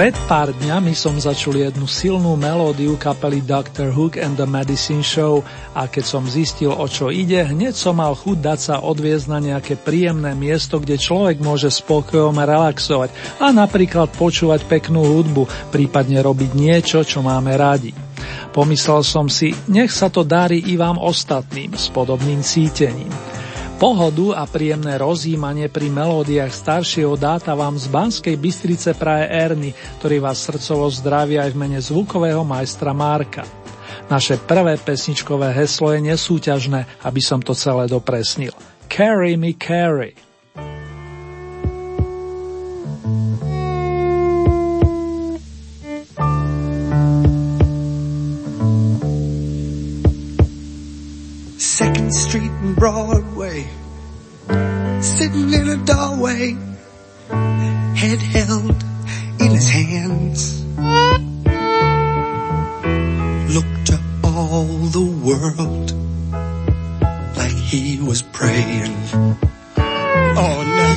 Pred pár dňami som začul jednu silnú melódiu kapely Dr. Hook and the Medicine Show a keď som zistil, o čo ide, hneď som mal chuť dať sa odviezť na nejaké príjemné miesto, kde človek môže spokojom relaxovať a napríklad počúvať peknú hudbu, prípadne robiť niečo, čo máme radi. Pomyslel som si, nech sa to darí i vám ostatným s podobným cítením. Pohodu a príjemné rozjímanie pri melódiách staršieho dáta vám z Banskej Bystrice praje Erny, ktorý vás srdcovo zdraví aj v mene zvukového majstra Marka. Naše prvé pesničkové heslo je nesúťažné, aby som to celé dopresnil. Carry me carry. Second Street and Broadway, sitting in a doorway, head held in his hands. Looked to all the world like he was praying. Oh no.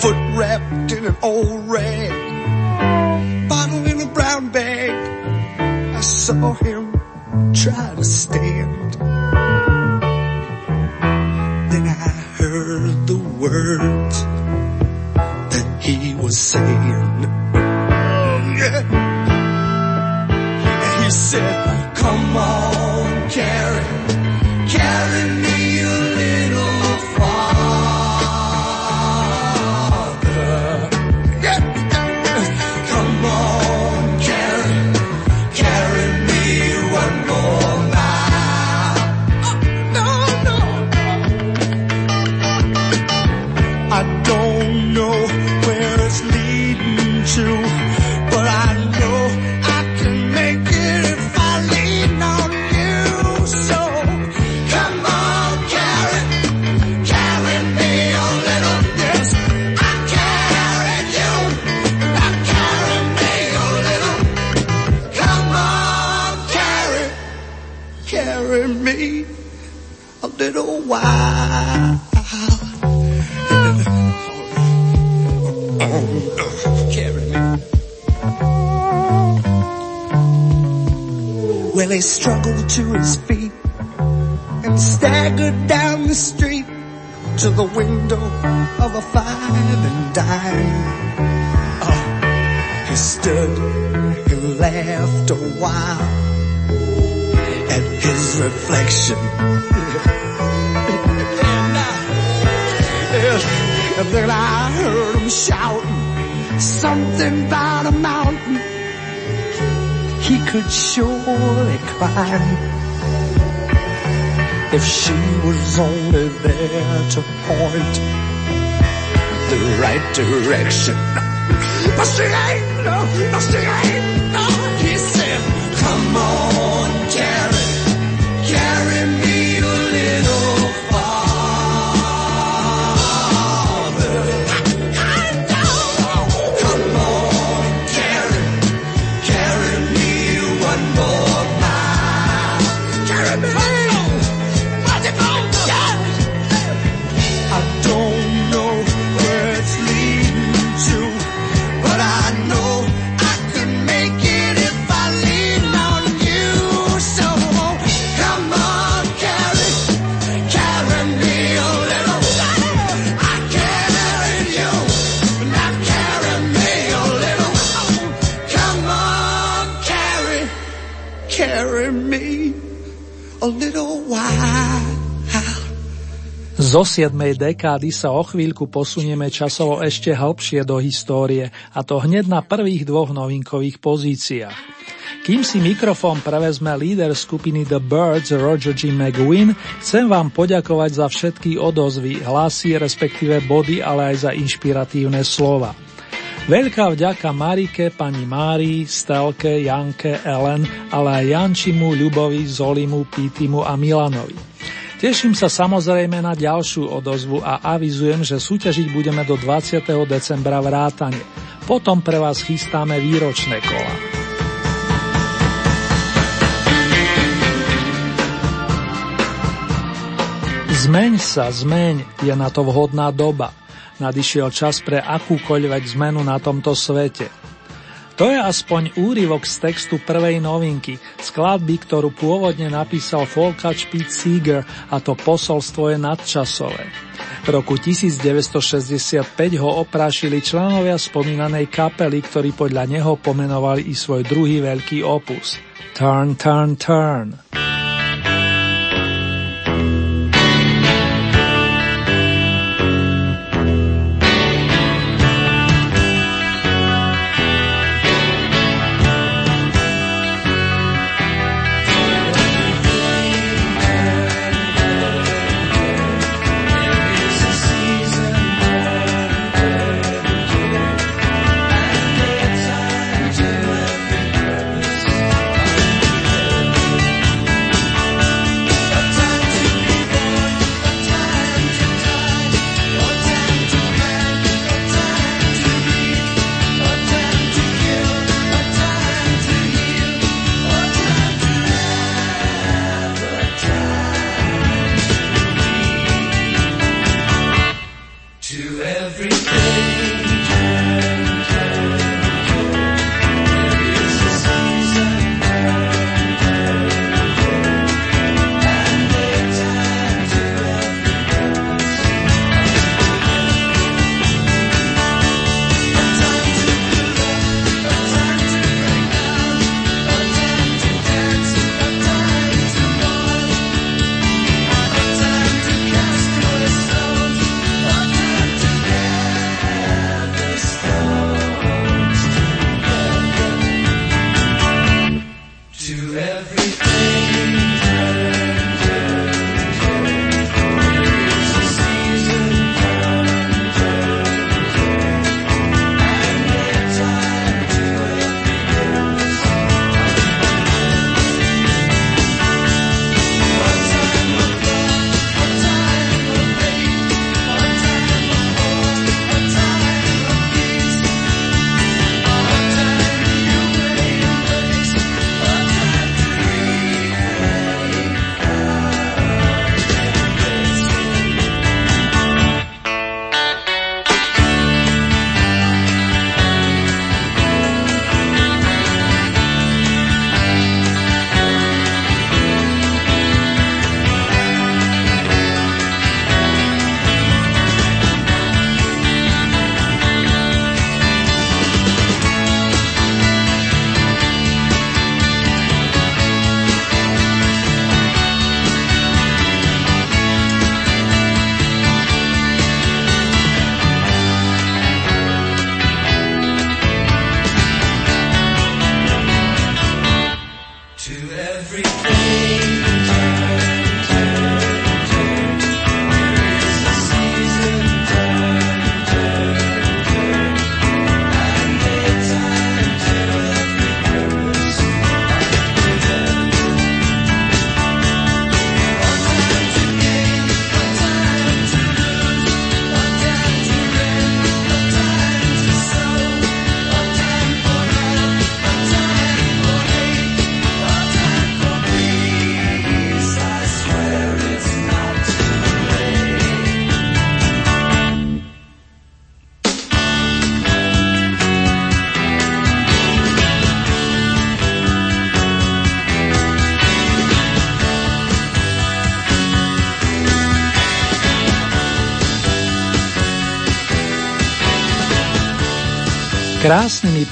Foot wrapped in an old rag, bottle in a brown bag. I saw him try to stand. Words that he was saying. And he said, come on, carry, carry He struggled to his feet and staggered down the street to the window of a five and dime. Oh, he stood and laughed a while at his reflection. And, I- and then I heard him shouting something about a mountain he could surely climb if she was only there to point the right direction. But she ain't, no, no, she ain't, no. He said, come on, carry, Zo 7. dekády sa o chvíľku posunieme časovo ešte hlbšie do histórie, a to hneď na prvých dvoch novinkových pozíciách. Kým si mikrofón prevezme líder skupiny The Birds Roger G. McGuinn, chcem vám poďakovať za všetky odozvy, hlasy, respektíve body, ale aj za inšpiratívne slova. Veľká vďaka Marike, pani Márii, Stelke, Janke, Ellen, ale aj Jančimu, Ľubovi, Zolimu, Pítimu a Milanovi. Teším sa samozrejme na ďalšiu odozvu a avizujem, že súťažiť budeme do 20. decembra vrátane. Potom pre vás chystáme výročné kola. Zmeň sa, zmeň, je na to vhodná doba. Nadišiel čas pre akúkoľvek zmenu na tomto svete. To je aspoň úryvok z textu prvej novinky, skladby, ktorú pôvodne napísal folkač Pete Seeger a to posolstvo je nadčasové. V roku 1965 ho oprášili členovia spomínanej kapely, ktorí podľa neho pomenovali i svoj druhý veľký opus. Turn, turn, turn.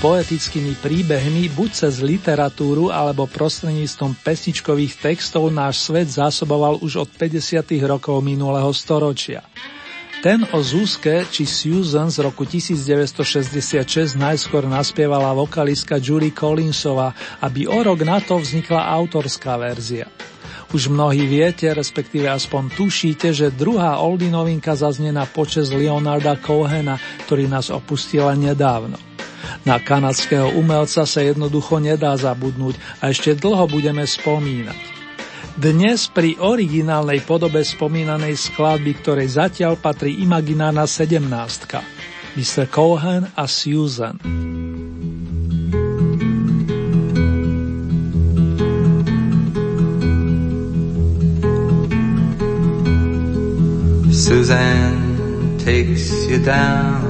Poetickými príbehmi buď cez literatúru alebo prostredníctvom pesničkových textov náš svet zásoboval už od 50. rokov minulého storočia. Ten o Zuzke či Susan z roku 1966 najskôr naspievala vokalistka Julie Collinsova, aby o rok na to vznikla autorská verzia. Už mnohí viete, respektíve aspoň tušíte, že druhá oldy novinka zaznie na počes Leonarda Cohena, ktorý nás opustil nedávno. Na kanadského umelca sa jednoducho nedá zabudnúť a ešte dlho budeme spomínať. Dnes pri originálnej podobe spomínanej skladby, ktorej zatiaľ patrí imaginárna sedemnáctka. Mr. Cohen a Susan. Suzanne takes you down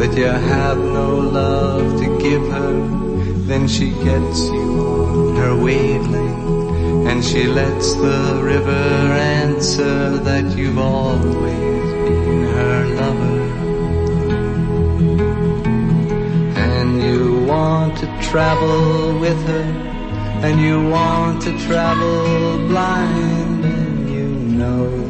that you have no love to give her, then she gets you on her wavelength. And she lets the river answer that you've always been her lover. And you want to travel with her and you want to travel blind and you know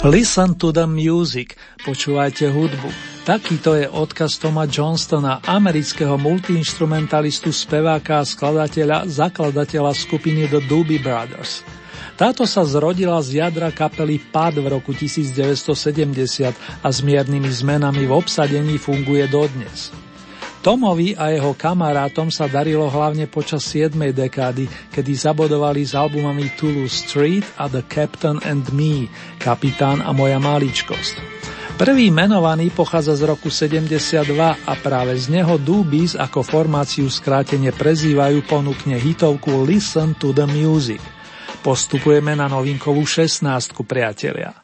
Listen to the music, počúvajte hudbu. Takýto je odkaz Toma Johnstona, amerického multiinstrumentalistu, speváka a skladateľa, zakladateľa skupiny The Doobie Brothers. Táto sa zrodila z jadra kapely PAD v roku 1970 a s miernymi zmenami v obsadení funguje dodnes. Tomovi a jeho kamarátom sa darilo hlavne počas 7. dekády, kedy zabodovali s albumami Toulouse Street a The Captain and Me, Kapitán a moja maličkosť. Prvý menovaný pochádza z roku 72 a práve z neho Doobies ako formáciu skrátene prezývajú ponúkne hitovku Listen to the Music – Postupujeme na novinkovú 16, priatelia.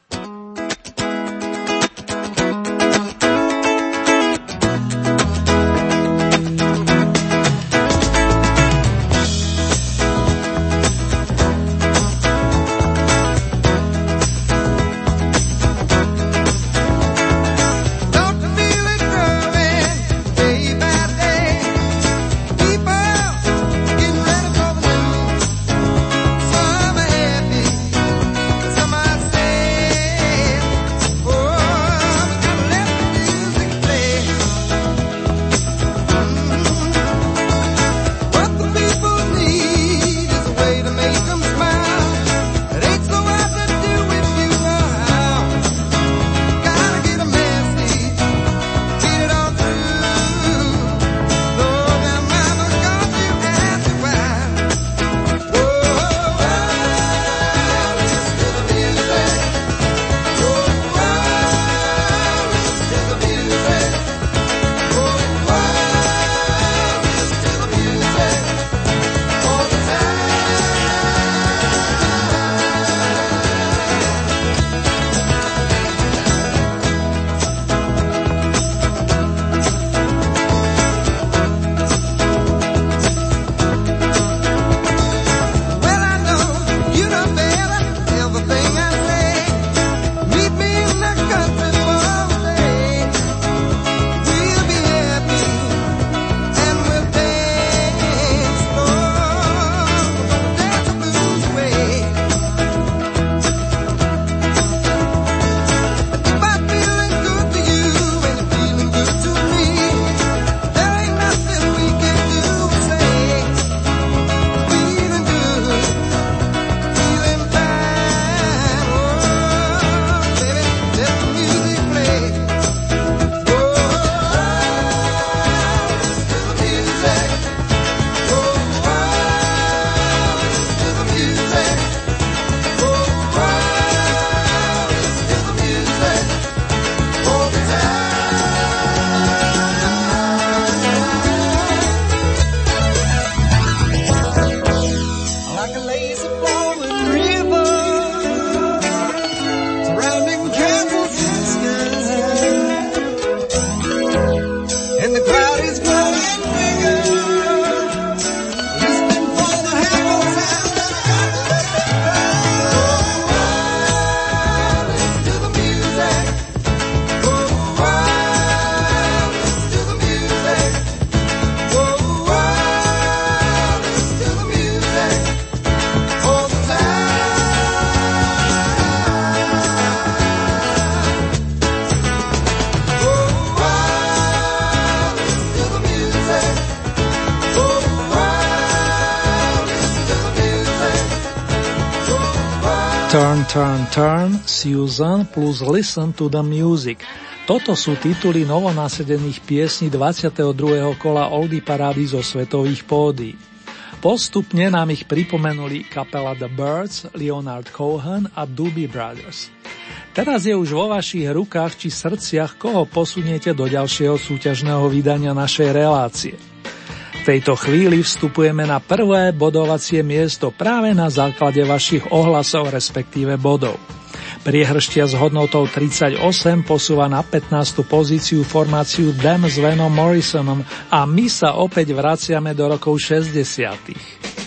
Turn Turn, Susan plus Listen to the Music. Toto sú tituly novonasedených piesní 22. kola Oldy Parády zo svetových pódy. Postupne nám ich pripomenuli kapela The Birds, Leonard Cohen a Doobie Brothers. Teraz je už vo vašich rukách či srdciach, koho posuniete do ďalšieho súťažného vydania našej relácie – tejto chvíli vstupujeme na prvé bodovacie miesto práve na základe vašich ohlasov, respektíve bodov. Priehrštia s hodnotou 38 posúva na 15. pozíciu formáciu Dem s Venom Morrisonom a my sa opäť vraciame do rokov 60.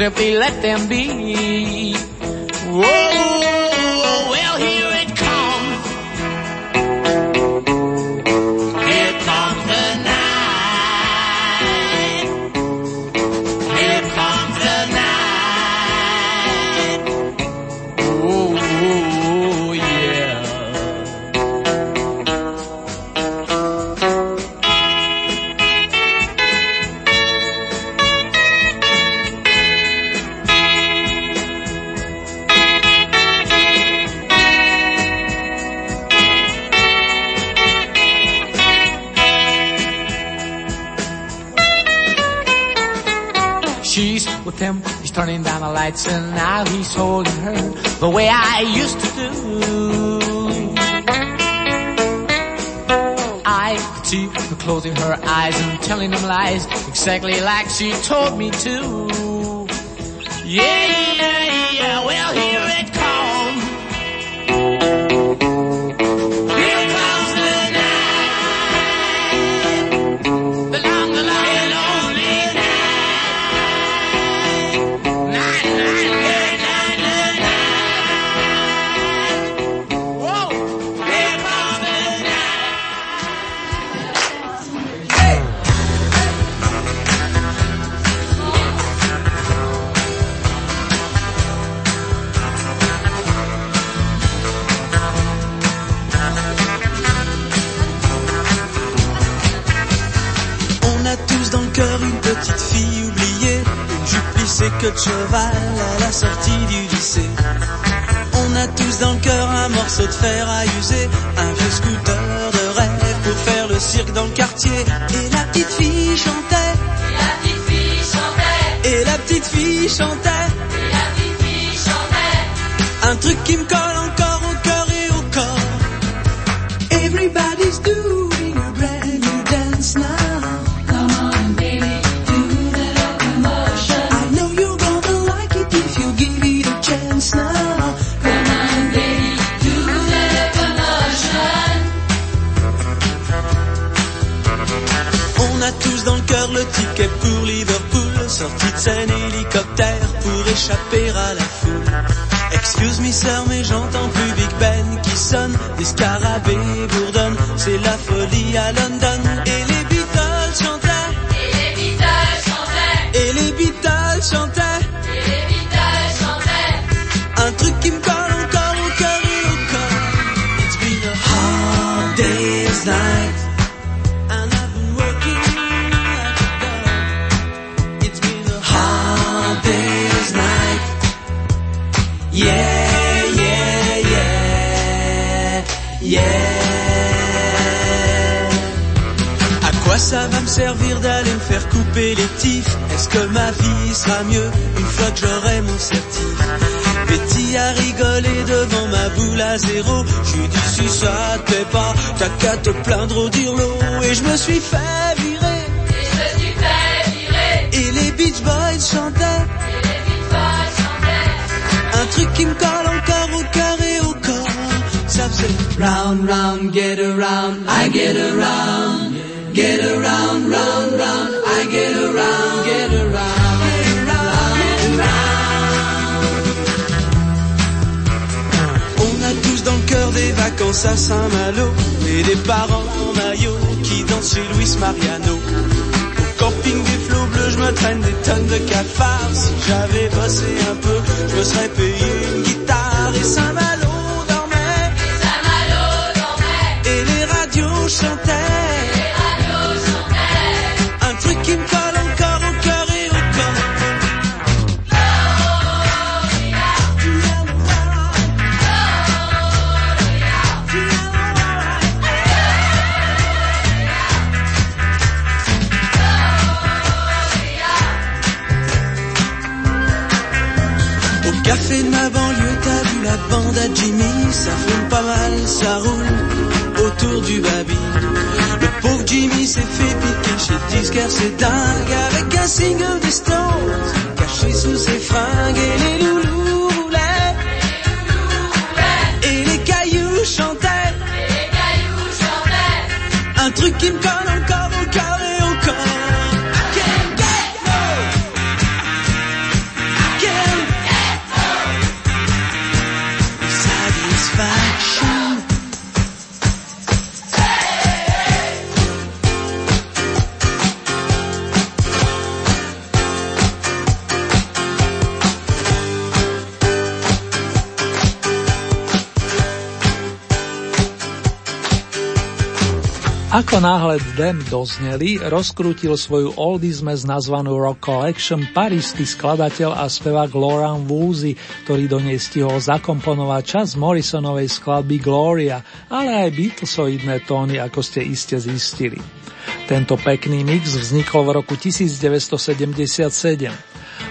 Simply let them be. exactly like she told me to. Yeah. se te faire à user Est-ce que ma vie sera mieux une fois que j'aurai mon certif? Betty a rigolé devant ma boule à zéro. J'ai dit si ça te plaît pas T'as qu'à te plaindre au dirlo. Et je me suis fait virer. Et je me suis fait virer. Et les Beach Boys chantaient. Et les Beach Boys chantaient. Un truc qui me colle encore au cœur et au corps. Ça faisait Round, round, get around. I get around Get around, round, round. I get around, get around. On a tous dans le cœur des vacances à Saint-Malo Et des parents en maillot qui dansent chez Luis Mariano. Au camping des flots bleus, je me traîne des tonnes de cafards. Si j'avais bossé un peu, je me serais payé une guitare Et Saint-Malo bande à Jimmy, ça fume pas mal, ça roule autour du baby. Le pauvre Jimmy s'est fait piquer chez disquaire, c'est dingue, avec un single des Stones, caché sous ses fringues, et les loulous roulaient, et les cailloux chantaient, Et les cailloux chantaient. un truc qui me Ako náhle Dem dozneli, rozkrútil svoju oldizmes nazvanú Rock Collection parísky skladateľ a spevák Laurent Woolsey, ktorý do nej stihol zakomponovať čas Morrisonovej skladby Gloria, ale aj Beatlesoidné tóny, ako ste iste zistili. Tento pekný mix vznikol v roku 1977.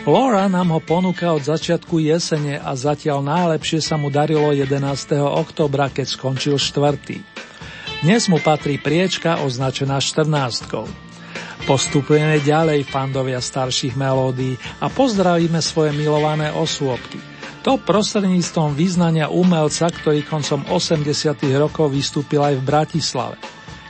Laura nám ho ponúka od začiatku jesene a zatiaľ najlepšie sa mu darilo 11. oktobra, keď skončil štvrtý. Dnes mu patrí priečka označená 14. Postupujeme ďalej, fandovia starších melódií a pozdravíme svoje milované osôbky. To prostredníctvom význania umelca, ktorý koncom 80. rokov vystúpil aj v Bratislave.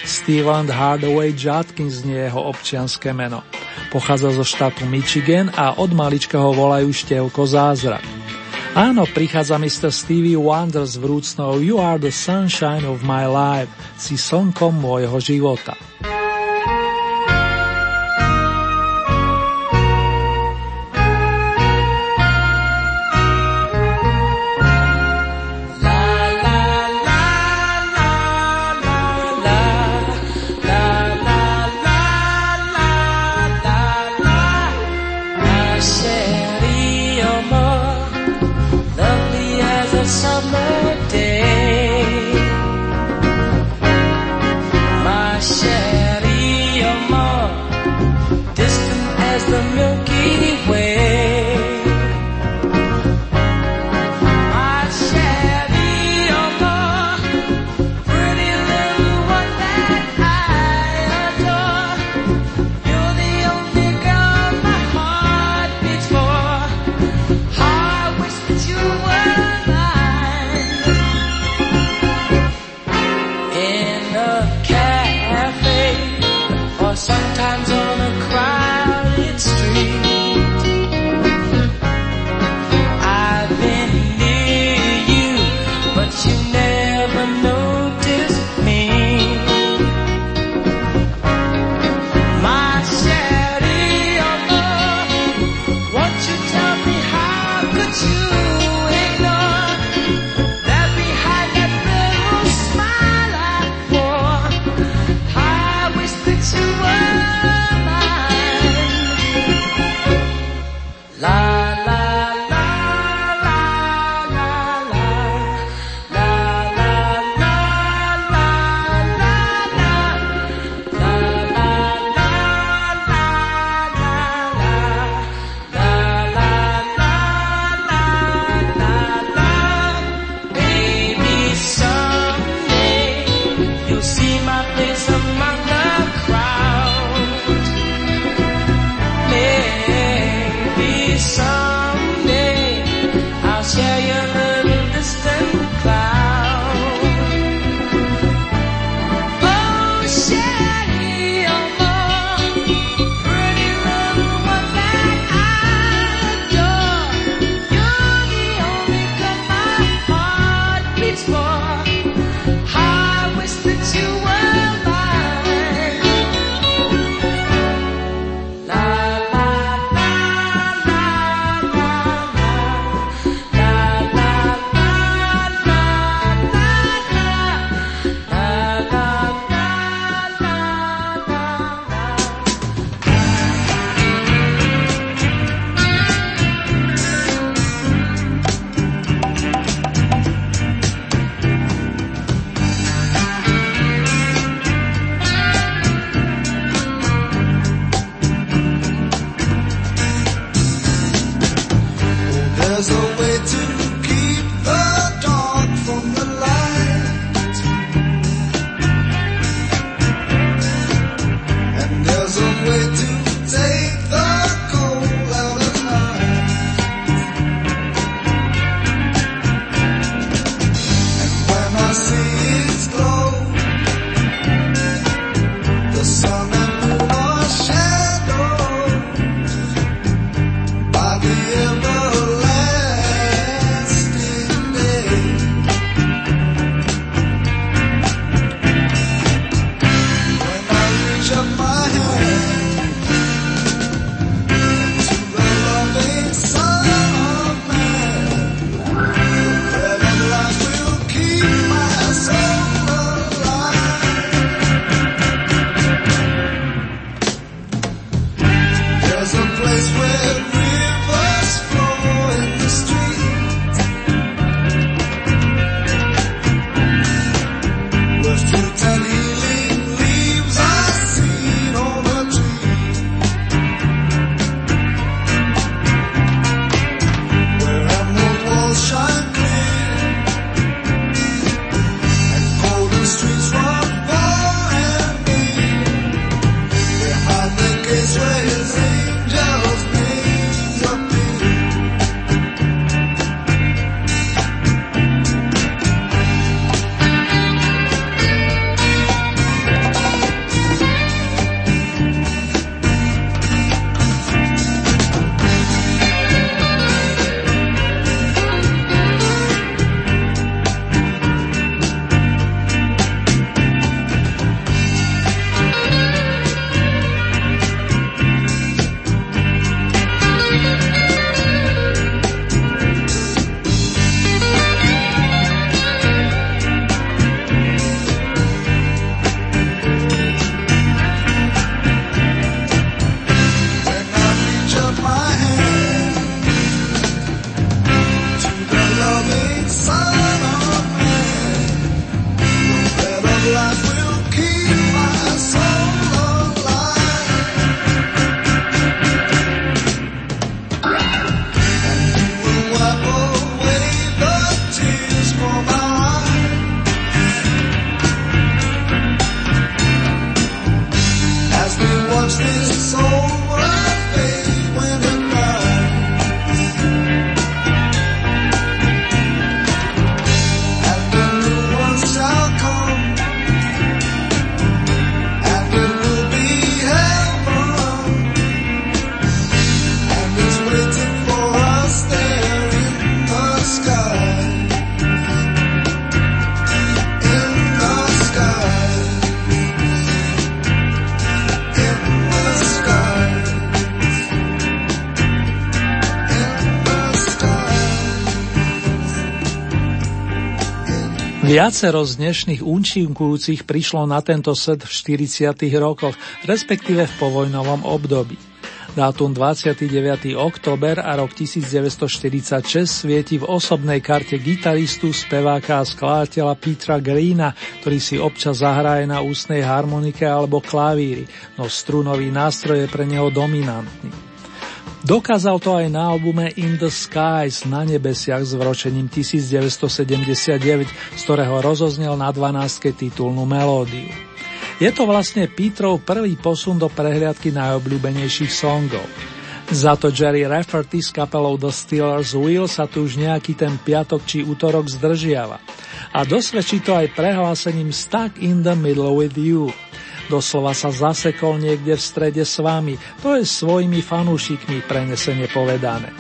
Steven Hardaway Judkins nie jeho občianské meno. Pochádza zo štátu Michigan a od malička ho volajú števko zázrak. Áno, prichádza Mr. Stevie Wonder s vrúcnou You are the sunshine of my life, si slnkom môjho života. Viacero z dnešných účinkujúcich prišlo na tento set v 40. rokoch, respektíve v povojnovom období. Dátum 29. október a rok 1946 svieti v osobnej karte gitaristu, speváka a skladateľa Petra Greena, ktorý si občas zahraje na ústnej harmonike alebo klavíri, no strunový nástroj je pre neho dominantný. Dokázal to aj na albume In the Skies na nebesiach s vročením 1979, z ktorého rozoznel na 12. titulnú melódiu. Je to vlastne Petrov prvý posun do prehliadky najobľúbenejších songov. Za to Jerry Rafferty s kapelou The Steelers Wheel sa tu už nejaký ten piatok či útorok zdržiava. A dosvedčí to aj prehlásením Stuck in the Middle with You – Doslova sa zasekol niekde v strede s vami, to je svojimi fanúšikmi prenesene povedané.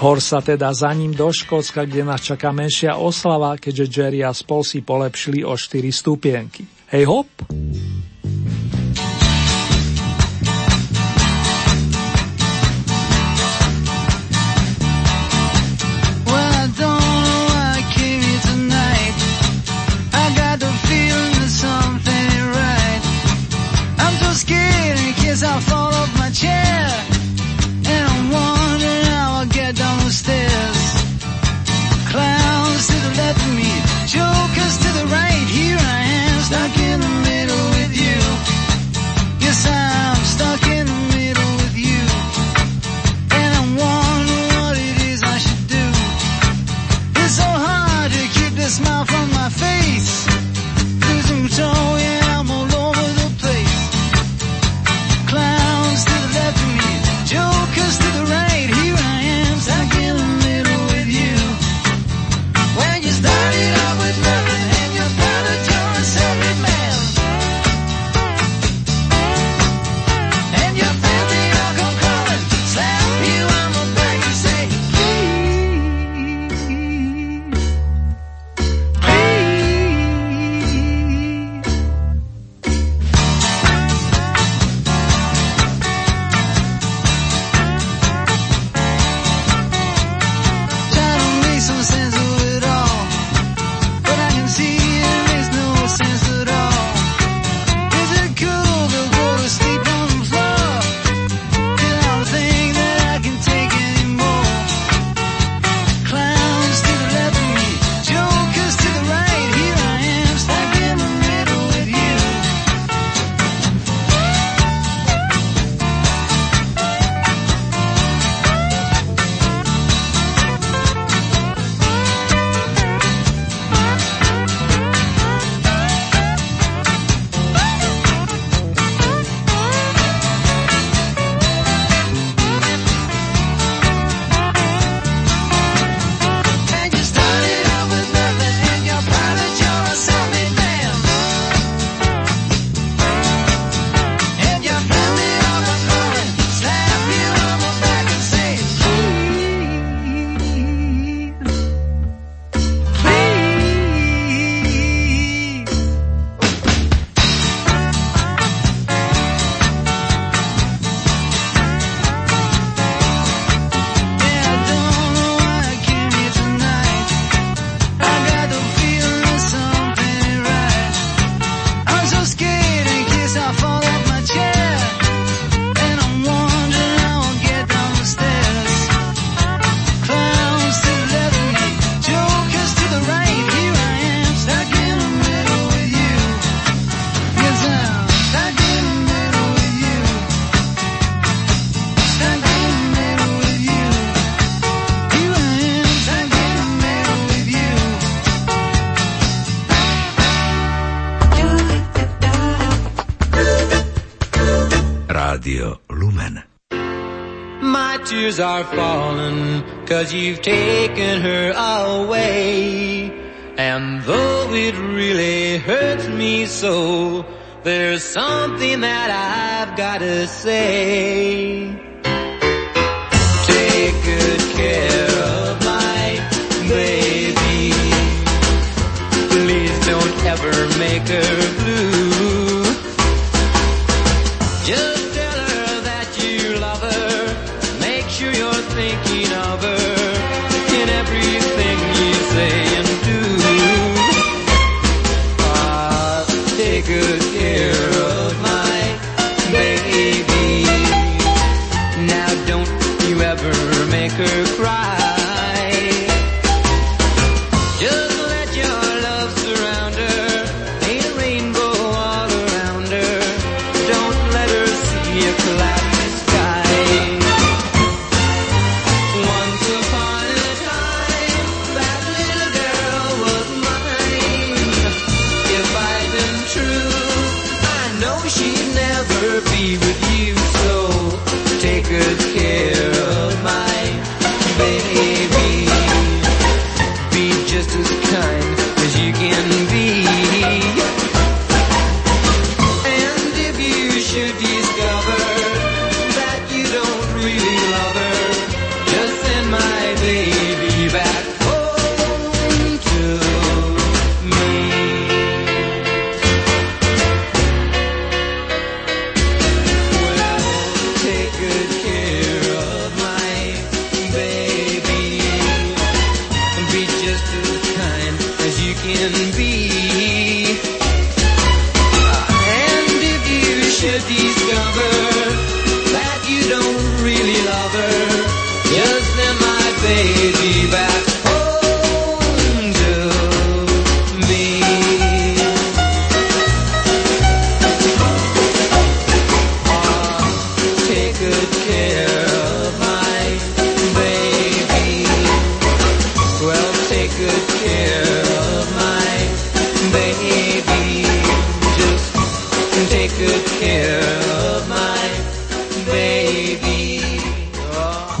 Hor sa teda za ním do Škótska, kde nás čaká menšia oslava, keďže Jerry a spol si polepšili o 4 stupienky. Hej hop! Lumen. My tears are falling cause you've taken her away. And though it really hurts me so, there's something that I've gotta say. Take good care of my baby. Please don't ever make her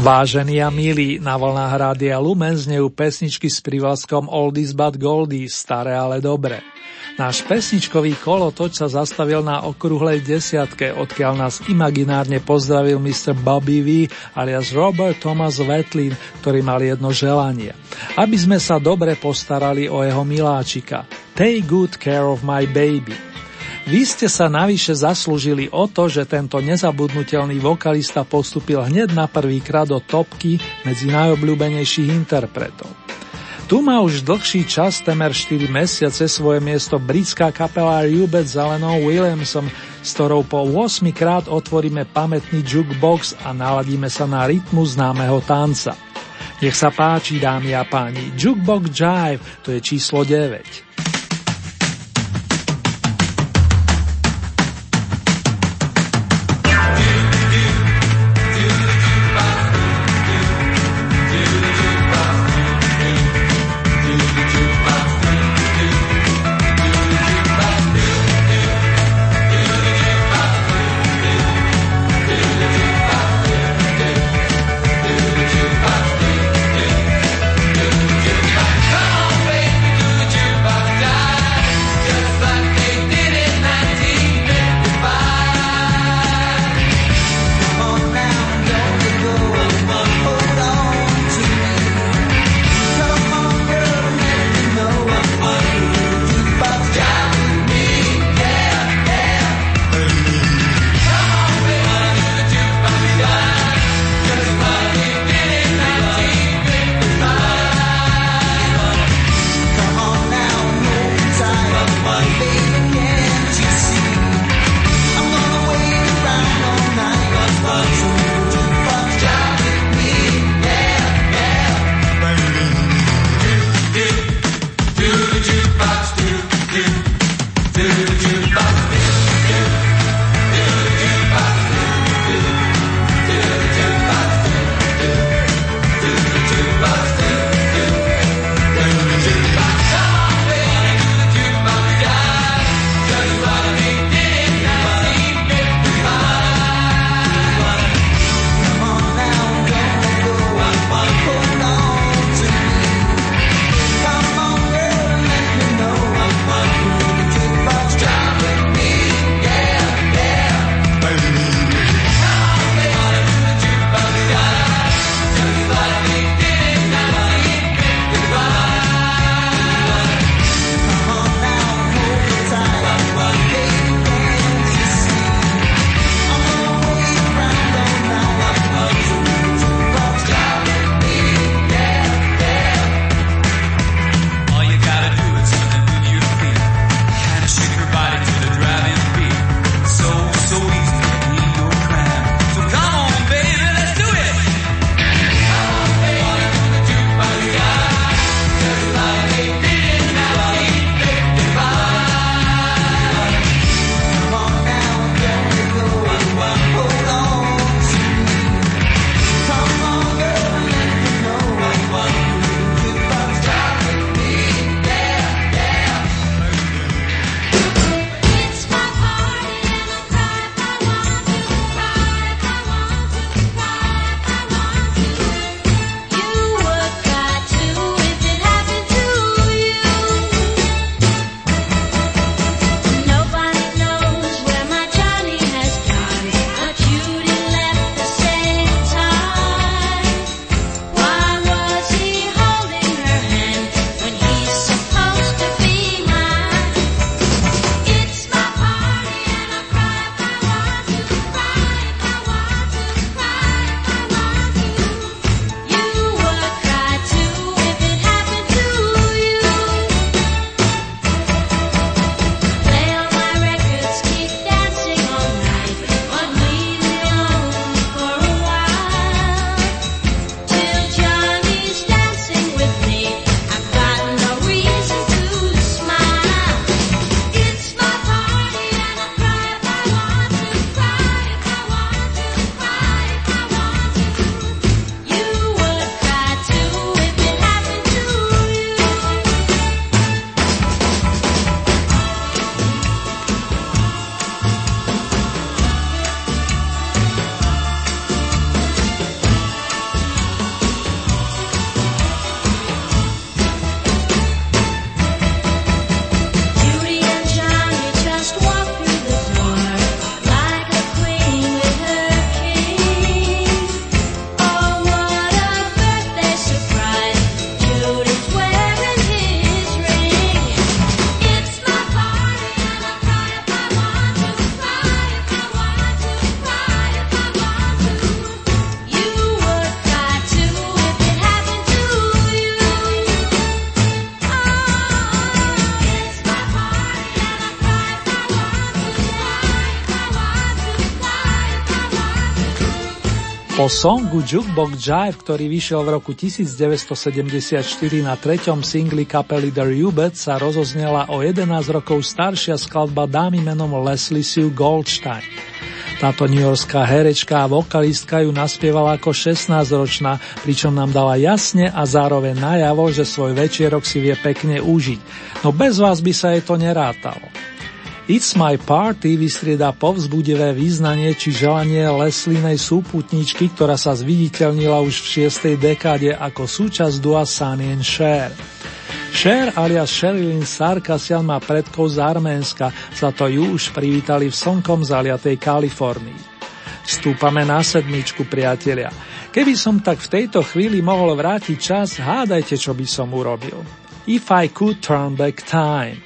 Vážení a milí, na vlnách Rádia Lumen znejú pesničky s privlaskom Oldies but Goldies, staré ale dobre. Náš pesničkový kolotoč sa zastavil na okrúhlej desiatke, odkiaľ nás imaginárne pozdravil Mr. Bobby V alias Robert Thomas Wetlin, ktorý mal jedno želanie. Aby sme sa dobre postarali o jeho miláčika. Take good care of my baby. Vy ste sa navyše zaslúžili o to, že tento nezabudnutelný vokalista postupil hneď na prvý krát do topky medzi najobľúbenejších interpretov. Tu má už dlhší čas, temer 4 mesiace, svoje miesto britská kapela Rubet Zelenou Williamsom, s ktorou po 8 krát otvoríme pamätný jukebox a naladíme sa na rytmu známeho tanca. Nech sa páči, dámy a páni, Jukebox Jive, to je číslo 9. Po songu Jukebox Jive, ktorý vyšiel v roku 1974 na treťom singli kapely The Rubet, sa rozoznela o 11 rokov staršia skladba dámy menom Leslie Sue Goldstein. Táto newyorská herečka a vokalistka ju naspievala ako 16-ročná, pričom nám dala jasne a zároveň najavo, že svoj večierok si vie pekne užiť. No bez vás by sa jej to nerátalo. It's My Party vystrieda povzbudivé význanie či želanie Leslinej súputničky, ktorá sa zviditeľnila už v 6. dekáde ako súčasť dua Sunny and Cher. Cher alias Sherilyn Sarkasian má predkov z Arménska, za to ju už privítali v slnkom zaliatej Kalifornii. Stúpame na sedmičku, priatelia. Keby som tak v tejto chvíli mohol vrátiť čas, hádajte, čo by som urobil. If I could turn back time.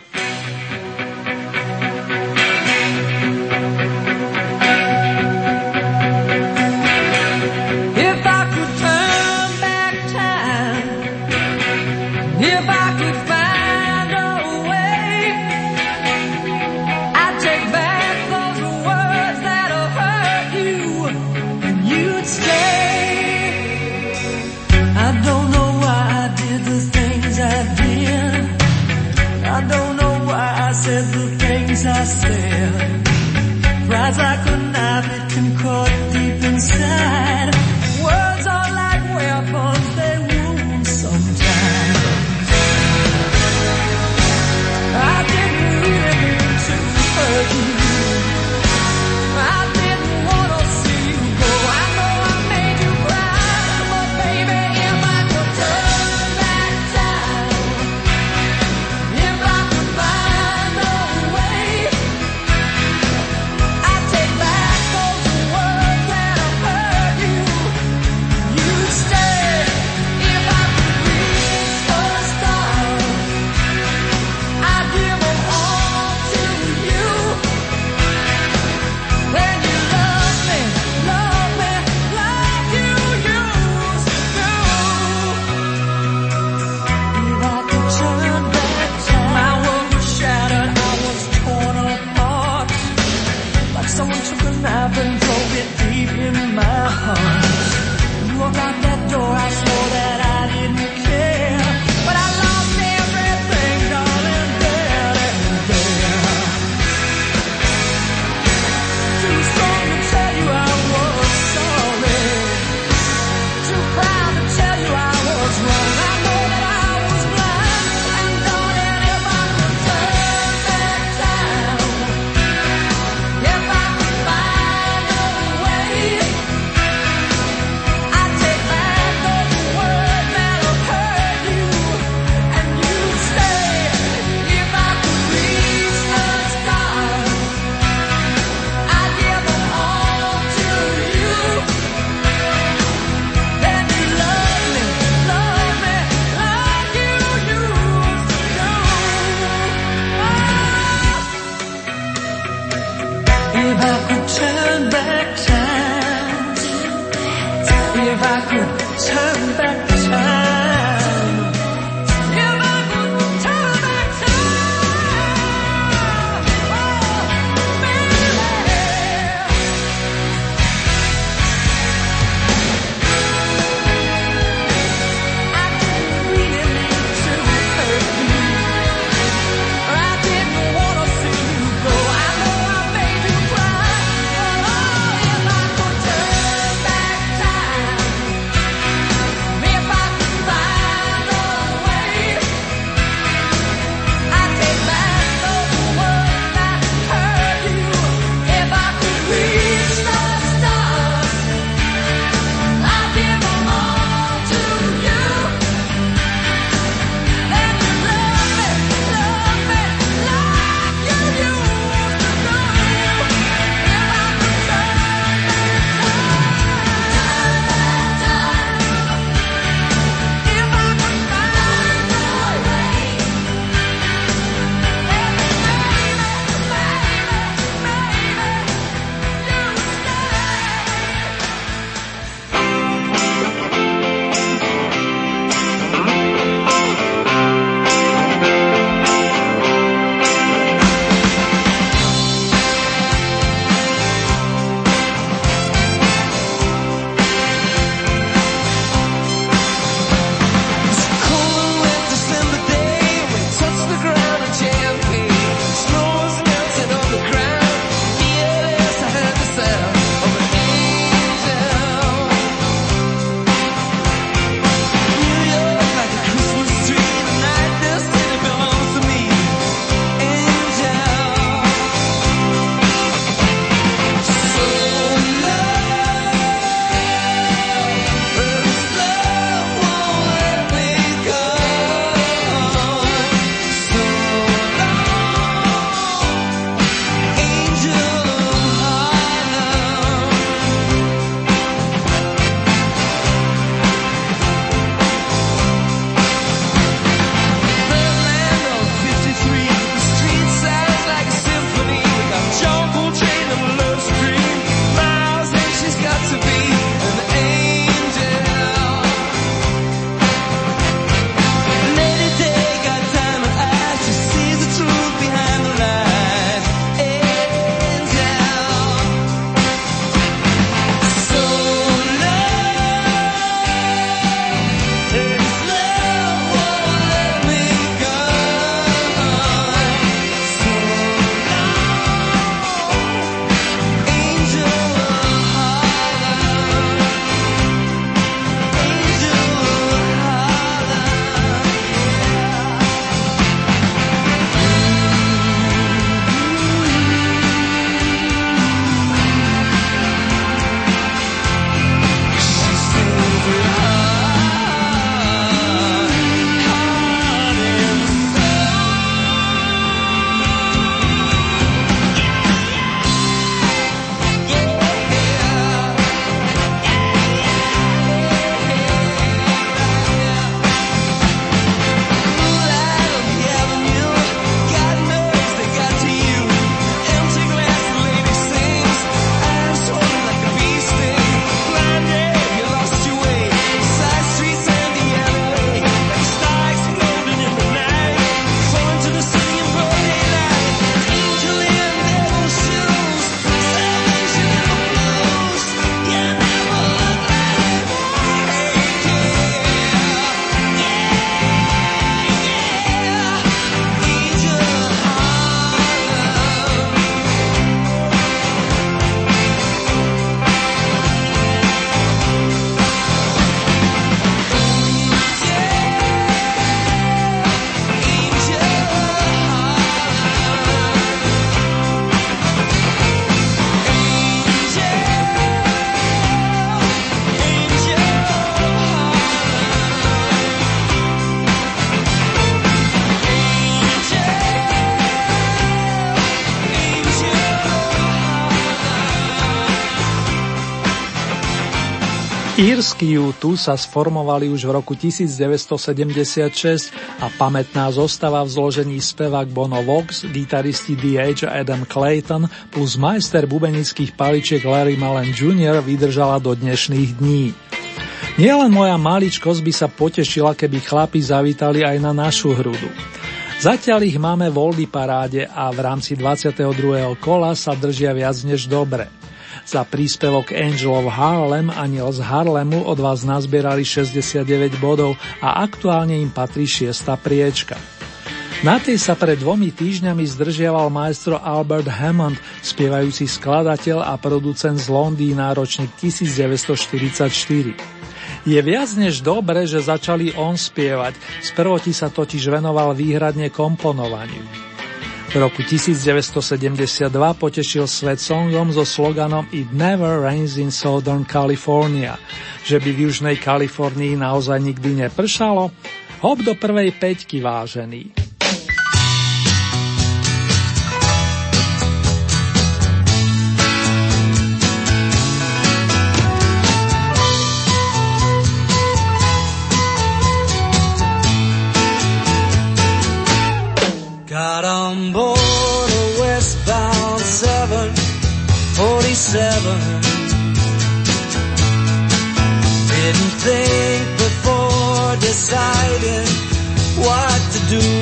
Írsky U2 sa sformovali už v roku 1976 a pamätná zostava v zložení spevák Bono Vox, gitaristi DH a Adam Clayton plus majster bubenických paličiek Larry Mullen Jr. vydržala do dnešných dní. Nielen moja maličkosť by sa potešila, keby chlapi zavítali aj na našu hrudu. Zatiaľ ich máme v paráde a v rámci 22. kola sa držia viac než dobre. Za príspevok Angel of Harlem Aniel z Harlemu od vás nazbierali 69 bodov a aktuálne im patrí šiesta priečka. Na tej sa pred dvomi týždňami zdržiaval maestro Albert Hammond, spievajúci skladateľ a producent z Londýna ročník 1944. Je viac než dobre, že začali on spievať, sprvoti sa totiž venoval výhradne komponovaniu. V roku 1972 potešil svet songom so sloganom It never rains in Southern California, že by v Južnej Kalifornii naozaj nikdy nepršalo? Hop do prvej peťky vážený. Didn't think before deciding what to do.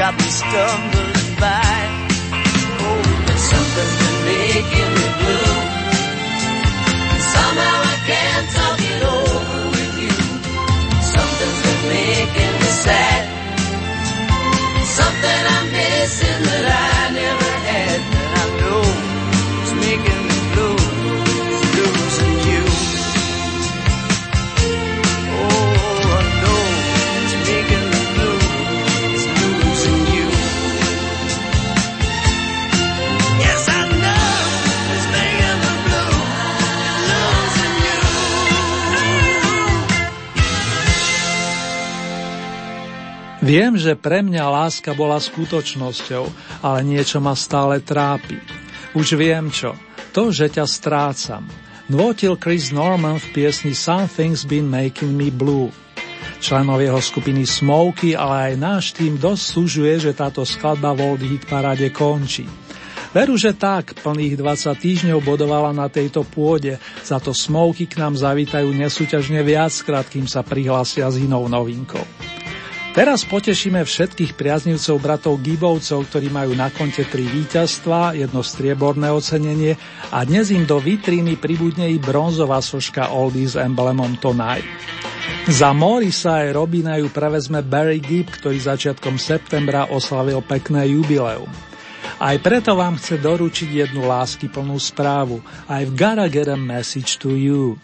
Got me stumbling by. Oh, something's been making me blue. Somehow I can't talk it over with you. Something's been making me sad. Something I'm missing that I Viem, že pre mňa láska bola skutočnosťou, ale niečo ma stále trápi. Už viem čo. To, že ťa strácam. Nvotil Chris Norman v piesni Something's Been Making Me Blue. Členov jeho skupiny Smoky, ale aj náš tým dosť súžuje, že táto skladba v Old Hit parade končí. Veru, že tak, plných 20 týždňov bodovala na tejto pôde, za to Smoky k nám zavítajú nesúťažne viackrát, kým sa prihlásia s inou novinkou. Teraz potešíme všetkých priaznivcov bratov Gibovcov, ktorí majú na konte tri víťazstva, jedno strieborné ocenenie a dnes im do vitríny pribudne i bronzová soška Oldies s emblemom Tonight. Za Morisa aj Robina ju prevezme Barry Gibb, ktorý začiatkom septembra oslavil pekné jubileum. Aj preto vám chce doručiť jednu lásky plnú správu. I've gotta get a message to you.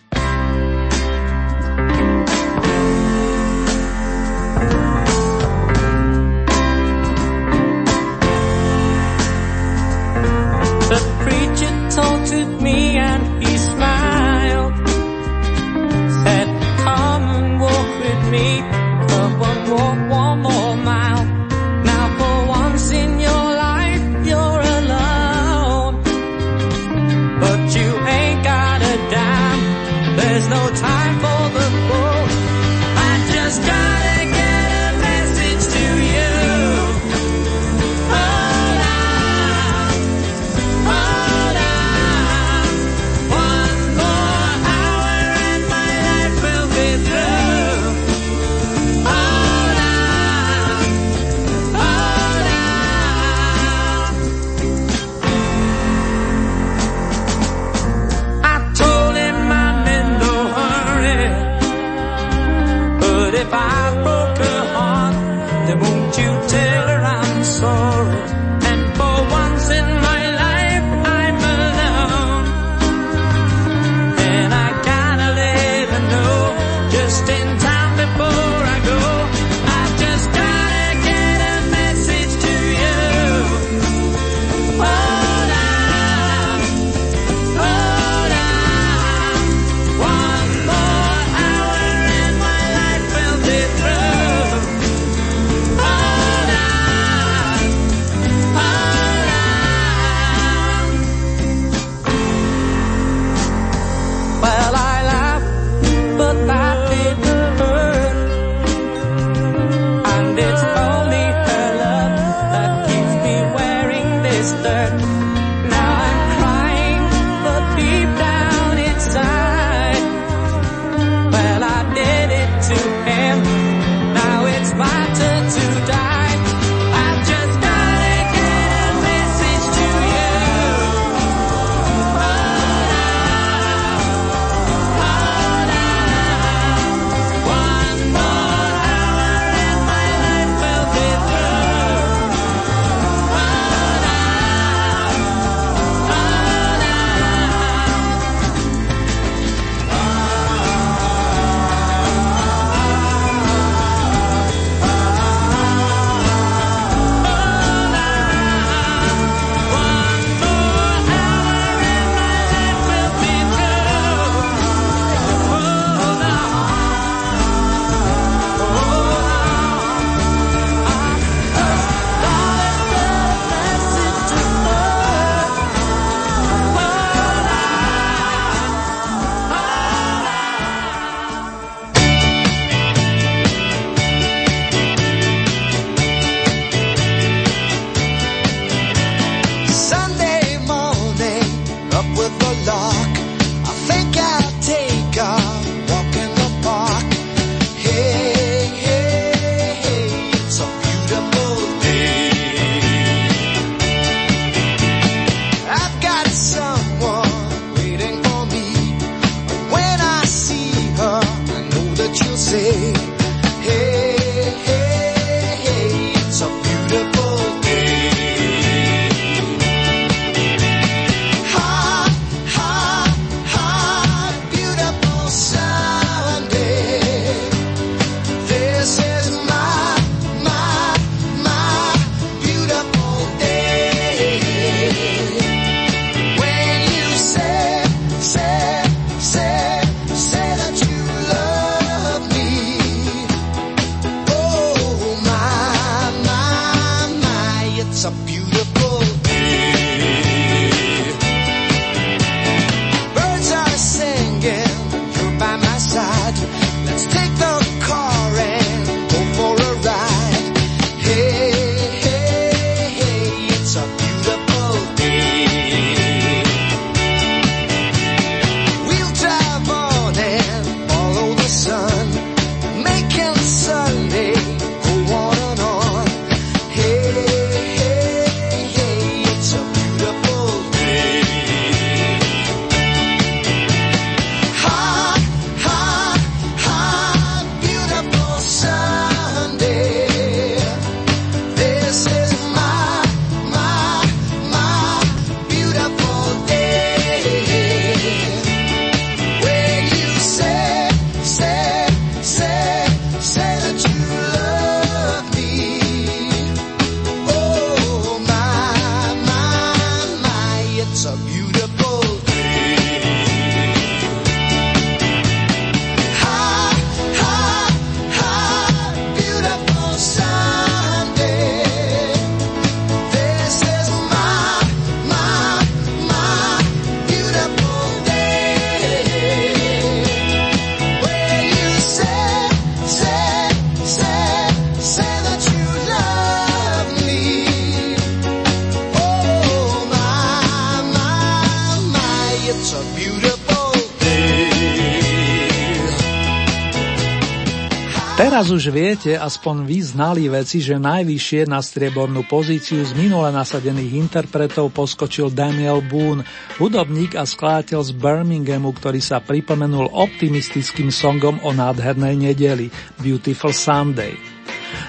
Teraz už viete, aspoň vy znali veci, že najvyššie na striebornú pozíciu z minule nasadených interpretov poskočil Daniel Boone, hudobník a skladateľ z Birminghamu, ktorý sa pripomenul optimistickým songom o nádhernej nedeli Beautiful Sunday.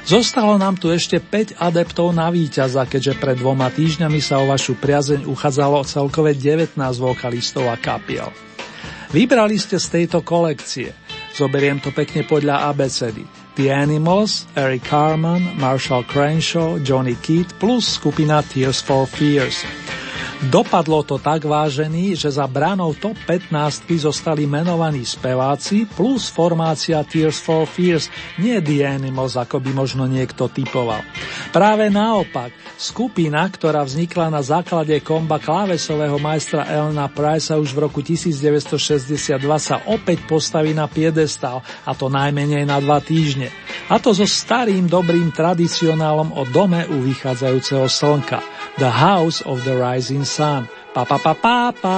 Zostalo nám tu ešte 5 adeptov na víťaza, keďže pred dvoma týždňami sa o vašu priazeň uchádzalo celkové 19 vokalistov a kapiel. Vybrali ste z tejto kolekcie – Zoberiem to pekne podľa ABCD. The Animals, Eric Carman, Marshall Crenshaw, Johnny Keith plus skupina Tears for Fears. Dopadlo to tak vážený, že za branou top 15 zostali menovaní speváci plus formácia Tears for Fears, nie The Animals, ako by možno niekto typoval. Práve naopak, skupina, ktorá vznikla na základe komba klávesového majstra Elna Price už v roku 1962 sa opäť postaví na piedestal, a to najmenej na dva týždne. A to so starým dobrým tradicionálom o dome u vychádzajúceho slnka. The House of the Rising Sun. Pa pa pa pa pa.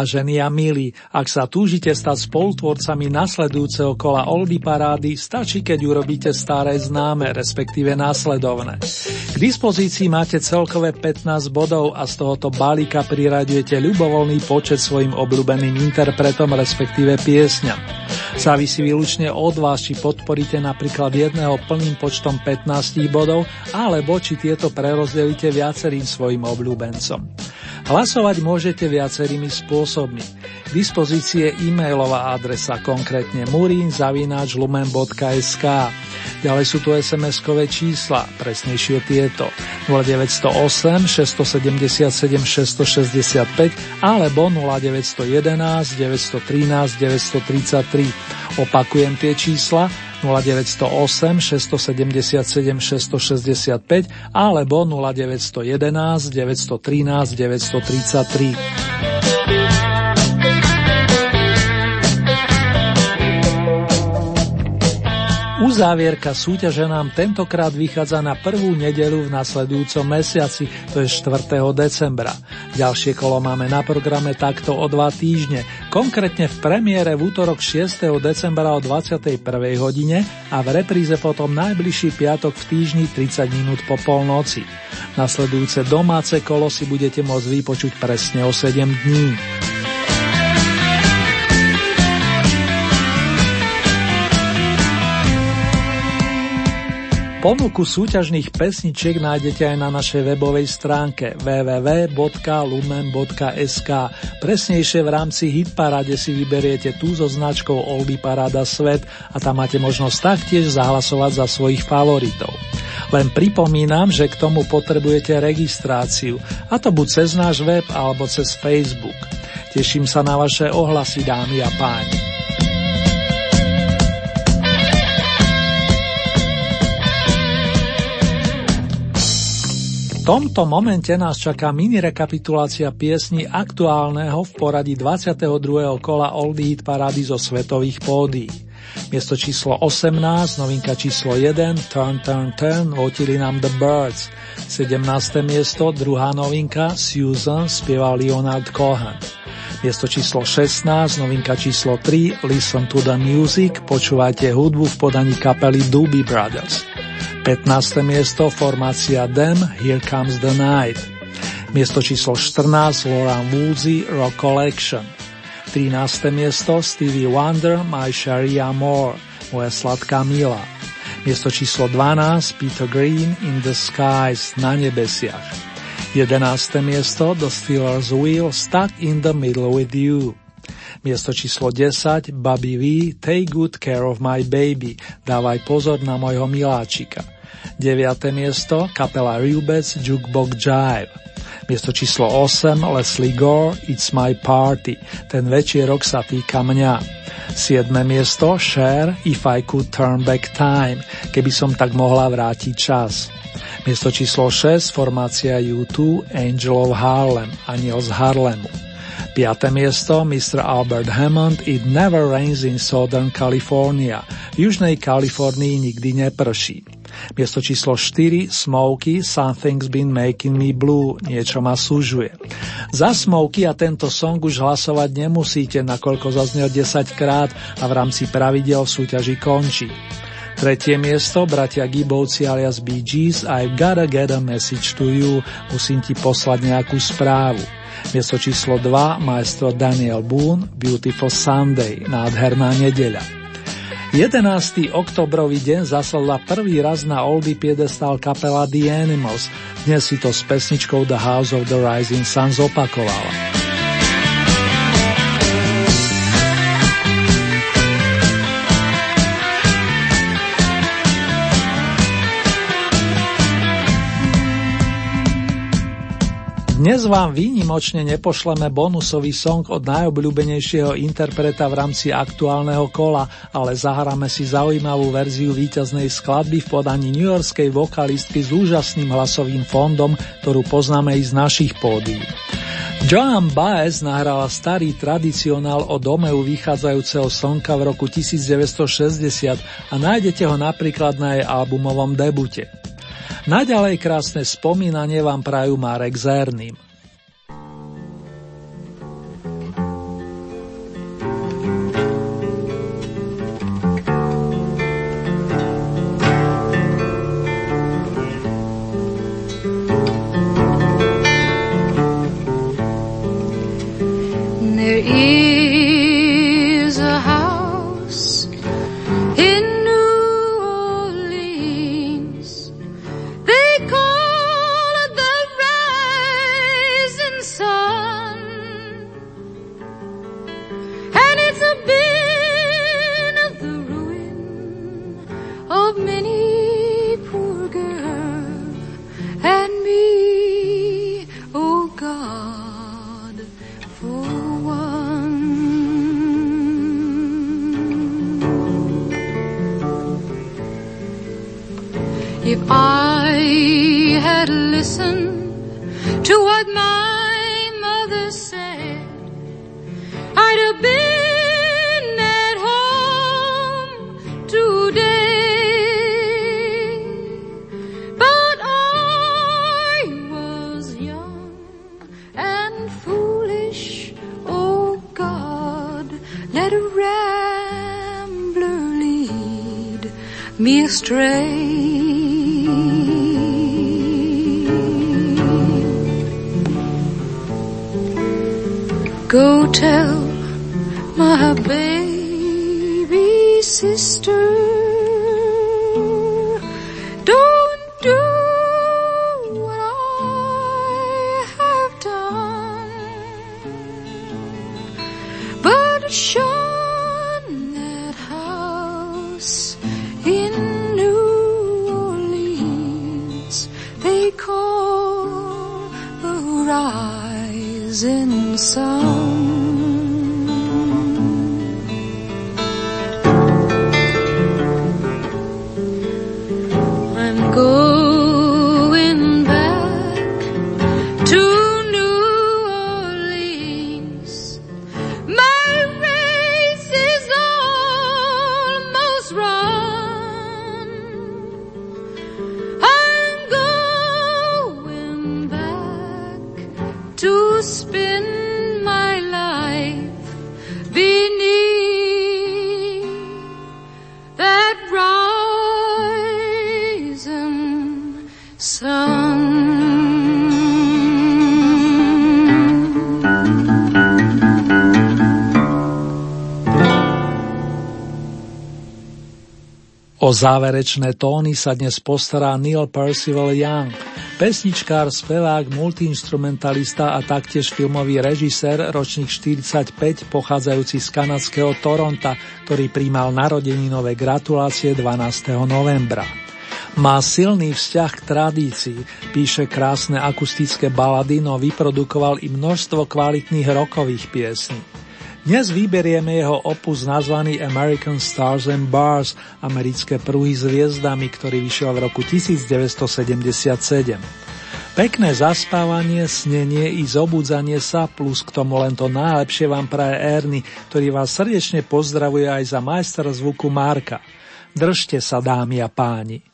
Vážení a milí, ak sa túžite stať spolutvorcami nasledujúceho kola Oldy Parády, stačí, keď urobíte staré známe, respektíve následovné. K dispozícii máte celkové 15 bodov a z tohoto balíka priraďujete ľubovoľný počet svojim obľúbeným interpretom, respektíve piesňam. Závisí výlučne od vás, či podporíte napríklad jedného plným počtom 15 bodov, alebo či tieto prerozdelíte viacerým svojim obľúbencom. Hlasovať môžete viacerými spôsobmi. K dispozícii je e-mailová adresa, konkrétne murinzavináčlumen.sk. Ďalej sú tu SMS-kové čísla, presnejšie tieto 0908 677 665 alebo 0911 913 933. Opakujem tie čísla 0908 677 665 alebo 0911 913 933. Uzávierka súťaže nám tentokrát vychádza na prvú nedelu v nasledujúcom mesiaci, to je 4. decembra. Ďalšie kolo máme na programe takto o dva týždne, konkrétne v premiére v útorok 6. decembra o 21. hodine a v repríze potom najbližší piatok v týždni 30 minút po polnoci. Nasledujúce domáce kolo si budete môcť vypočuť presne o 7 dní. Ponuku súťažných pesničiek nájdete aj na našej webovej stránke www.lumen.sk. Presnejšie v rámci Hitparade si vyberiete tú so značkou Oldy Parada Svet a tam máte možnosť taktiež zahlasovať za svojich favoritov. Len pripomínam, že k tomu potrebujete registráciu, a to buď cez náš web alebo cez Facebook. Teším sa na vaše ohlasy, dámy a páni. Tomto momente nás čaká mini rekapitulácia piesní aktuálneho v poradí 22. kola Oldie Hit Parady zo svetových pódií. Miesto číslo 18, novinka číslo 1, Turn, Turn, Turn, votili nám The Birds. 17. miesto, druhá novinka, Susan, spieval Leonard Cohen. Miesto číslo 16, novinka číslo 3, Listen to the Music, počúvajte hudbu v podaní kapely Doobie Brothers. 15. miesto formácia Dem Here Comes the Night. Miesto číslo 14 Lauren Woolsey Rock Collection. 13. miesto Stevie Wonder My Sharia More Moja sladká mila. Miesto číslo 12 Peter Green In the Skies Na nebesiach. 11. miesto The Steelers Wheel Stuck in the Middle with You. Miesto číslo 10 Bobby V Take Good Care of My Baby Dávaj pozor na mojho miláčika. 9. miesto kapela Rubec Jukebox Jive. Miesto číslo 8 Leslie Gore It's My Party. Ten väčší rok sa týka mňa. 7. miesto Share If I Could Turn Back Time. Keby som tak mohla vrátiť čas. Miesto číslo 6 formácia U2 Angel of Harlem, aniel z Harlemu. 5. miesto Mr. Albert Hammond It Never Rains in Southern California. V Južnej Kalifornii nikdy neprší. Miesto číslo 4 Smokey Something's Been Making Me Blue Niečo ma súžuje. Za Smokey a tento song už hlasovať nemusíte, nakoľko zaznel 10 krát a v rámci pravidel v súťaži končí. Tretie miesto, bratia Gibovci alias Bee I've gotta get a message to you, musím ti poslať nejakú správu. Miesto číslo 2 maestro Daniel Boone Beautiful Sunday, nádherná nedeľa. 11. oktobrový deň zasladla prvý raz na Oldie piedestal kapela The Animals. Dnes si to s pesničkou The House of the Rising Sun zopakovala. Dnes vám výnimočne nepošleme bonusový song od najobľúbenejšieho interpreta v rámci aktuálneho kola, ale zahráme si zaujímavú verziu víťaznej skladby v podaní newyorskej vokalistky s úžasným hlasovým fondom, ktorú poznáme i z našich pódií. Joan Baez nahrala starý tradicionál o domeu vychádzajúceho slnka v roku 1960 a nájdete ho napríklad na jej albumovom debute. Naďalej krásne spomínanie vám prajú Marek Zerným. listen to what my mother said, I'd have been at home today. But I was young and foolish. Oh God, let a rambler lead me astray. Go tell my baby sister. Záverečné tóny sa dnes postará Neil Percival Young, pesničkár, spevák, multiinstrumentalista a taktiež filmový režisér, ročník 45, pochádzajúci z kanadského Toronta, ktorý príjmal narodeninové gratulácie 12. novembra. Má silný vzťah k tradícii, píše krásne akustické balady, no vyprodukoval i množstvo kvalitných rokových piesní. Dnes vyberieme jeho opus nazvaný American Stars and Bars, americké pruhy s hviezdami, ktorý vyšiel v roku 1977. Pekné zaspávanie, snenie i zobudzanie sa, plus k tomu len to najlepšie vám praje Erny, ktorý vás srdečne pozdravuje aj za majstra zvuku Marka. Držte sa, dámy a páni.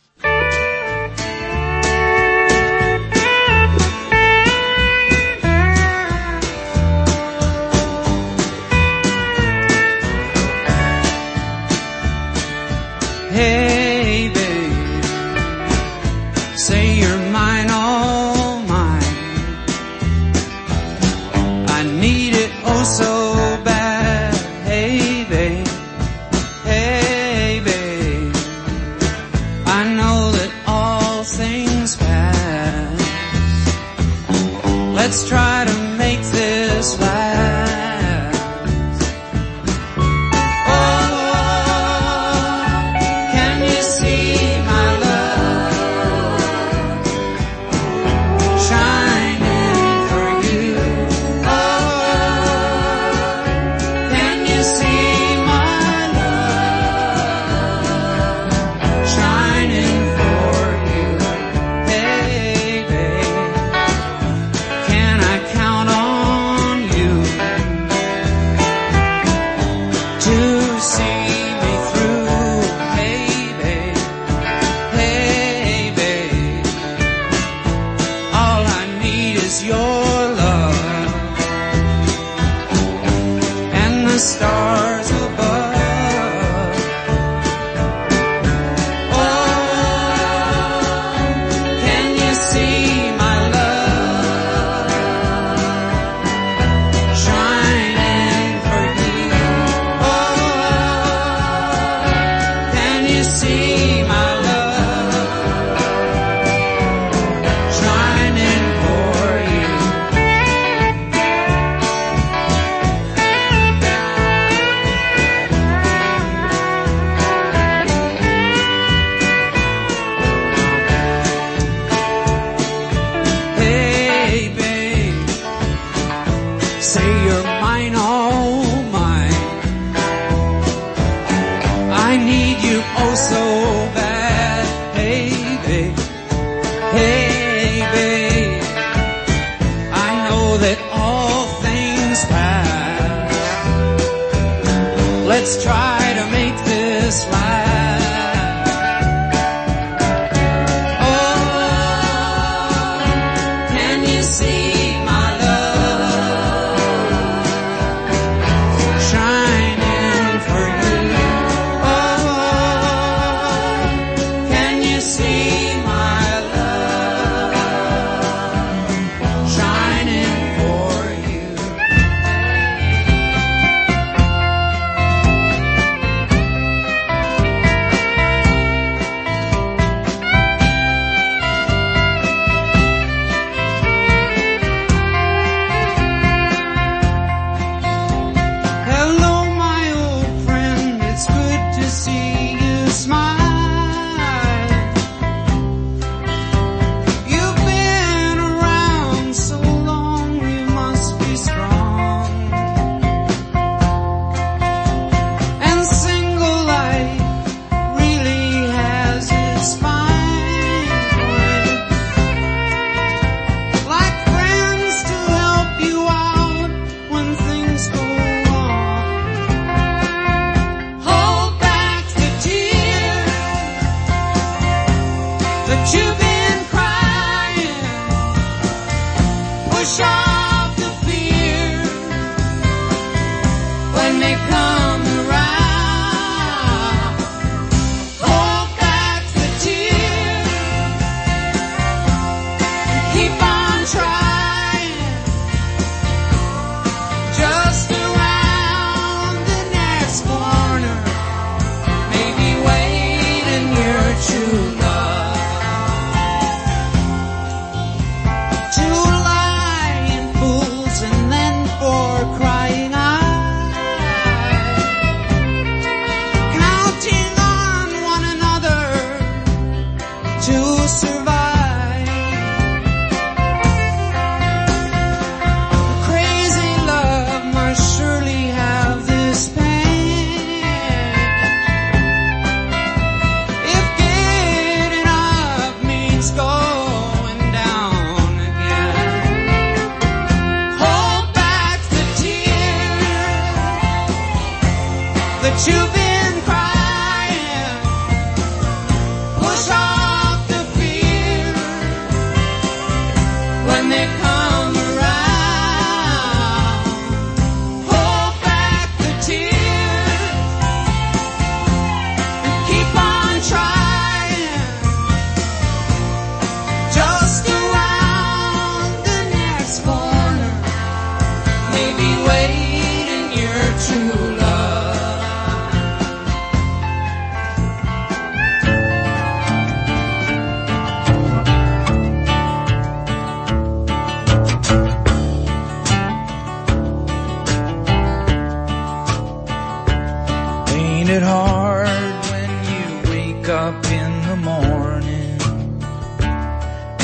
morning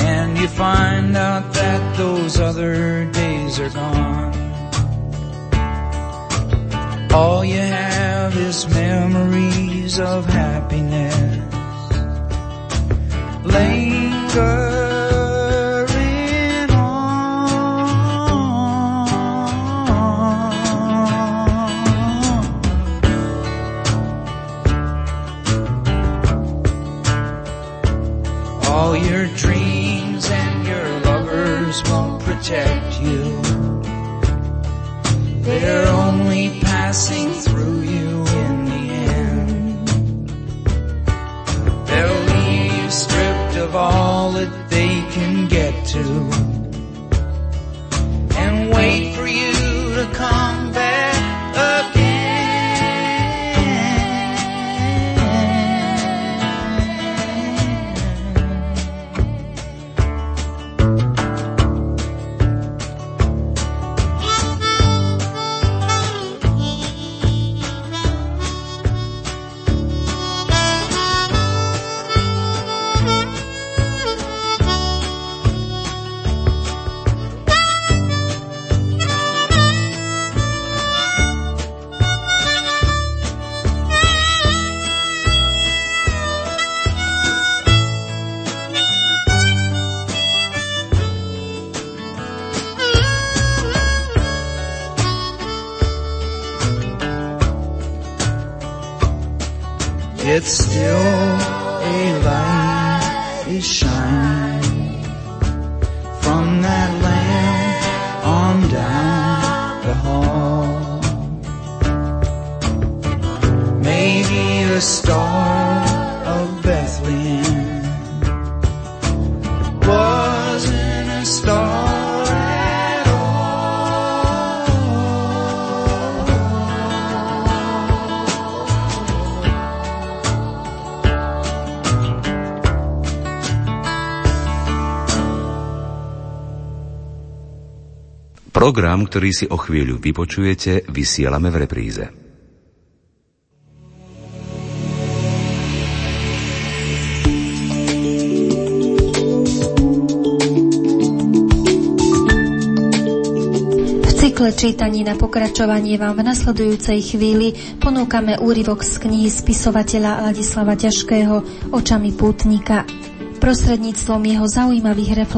and you find out that those other days are gone. All you have is memories of happiness. Linger We're only passing through. Program, ktorý si o chvíľu vypočujete, vysielame v repríze. cykle čítaní na pokračovanie vám v nasledujúcej chvíli ponúkame úryvok z knihy spisovateľa Ladislava Ťažkého Očami pútnika. Prostredníctvom jeho zaujímavých reflexií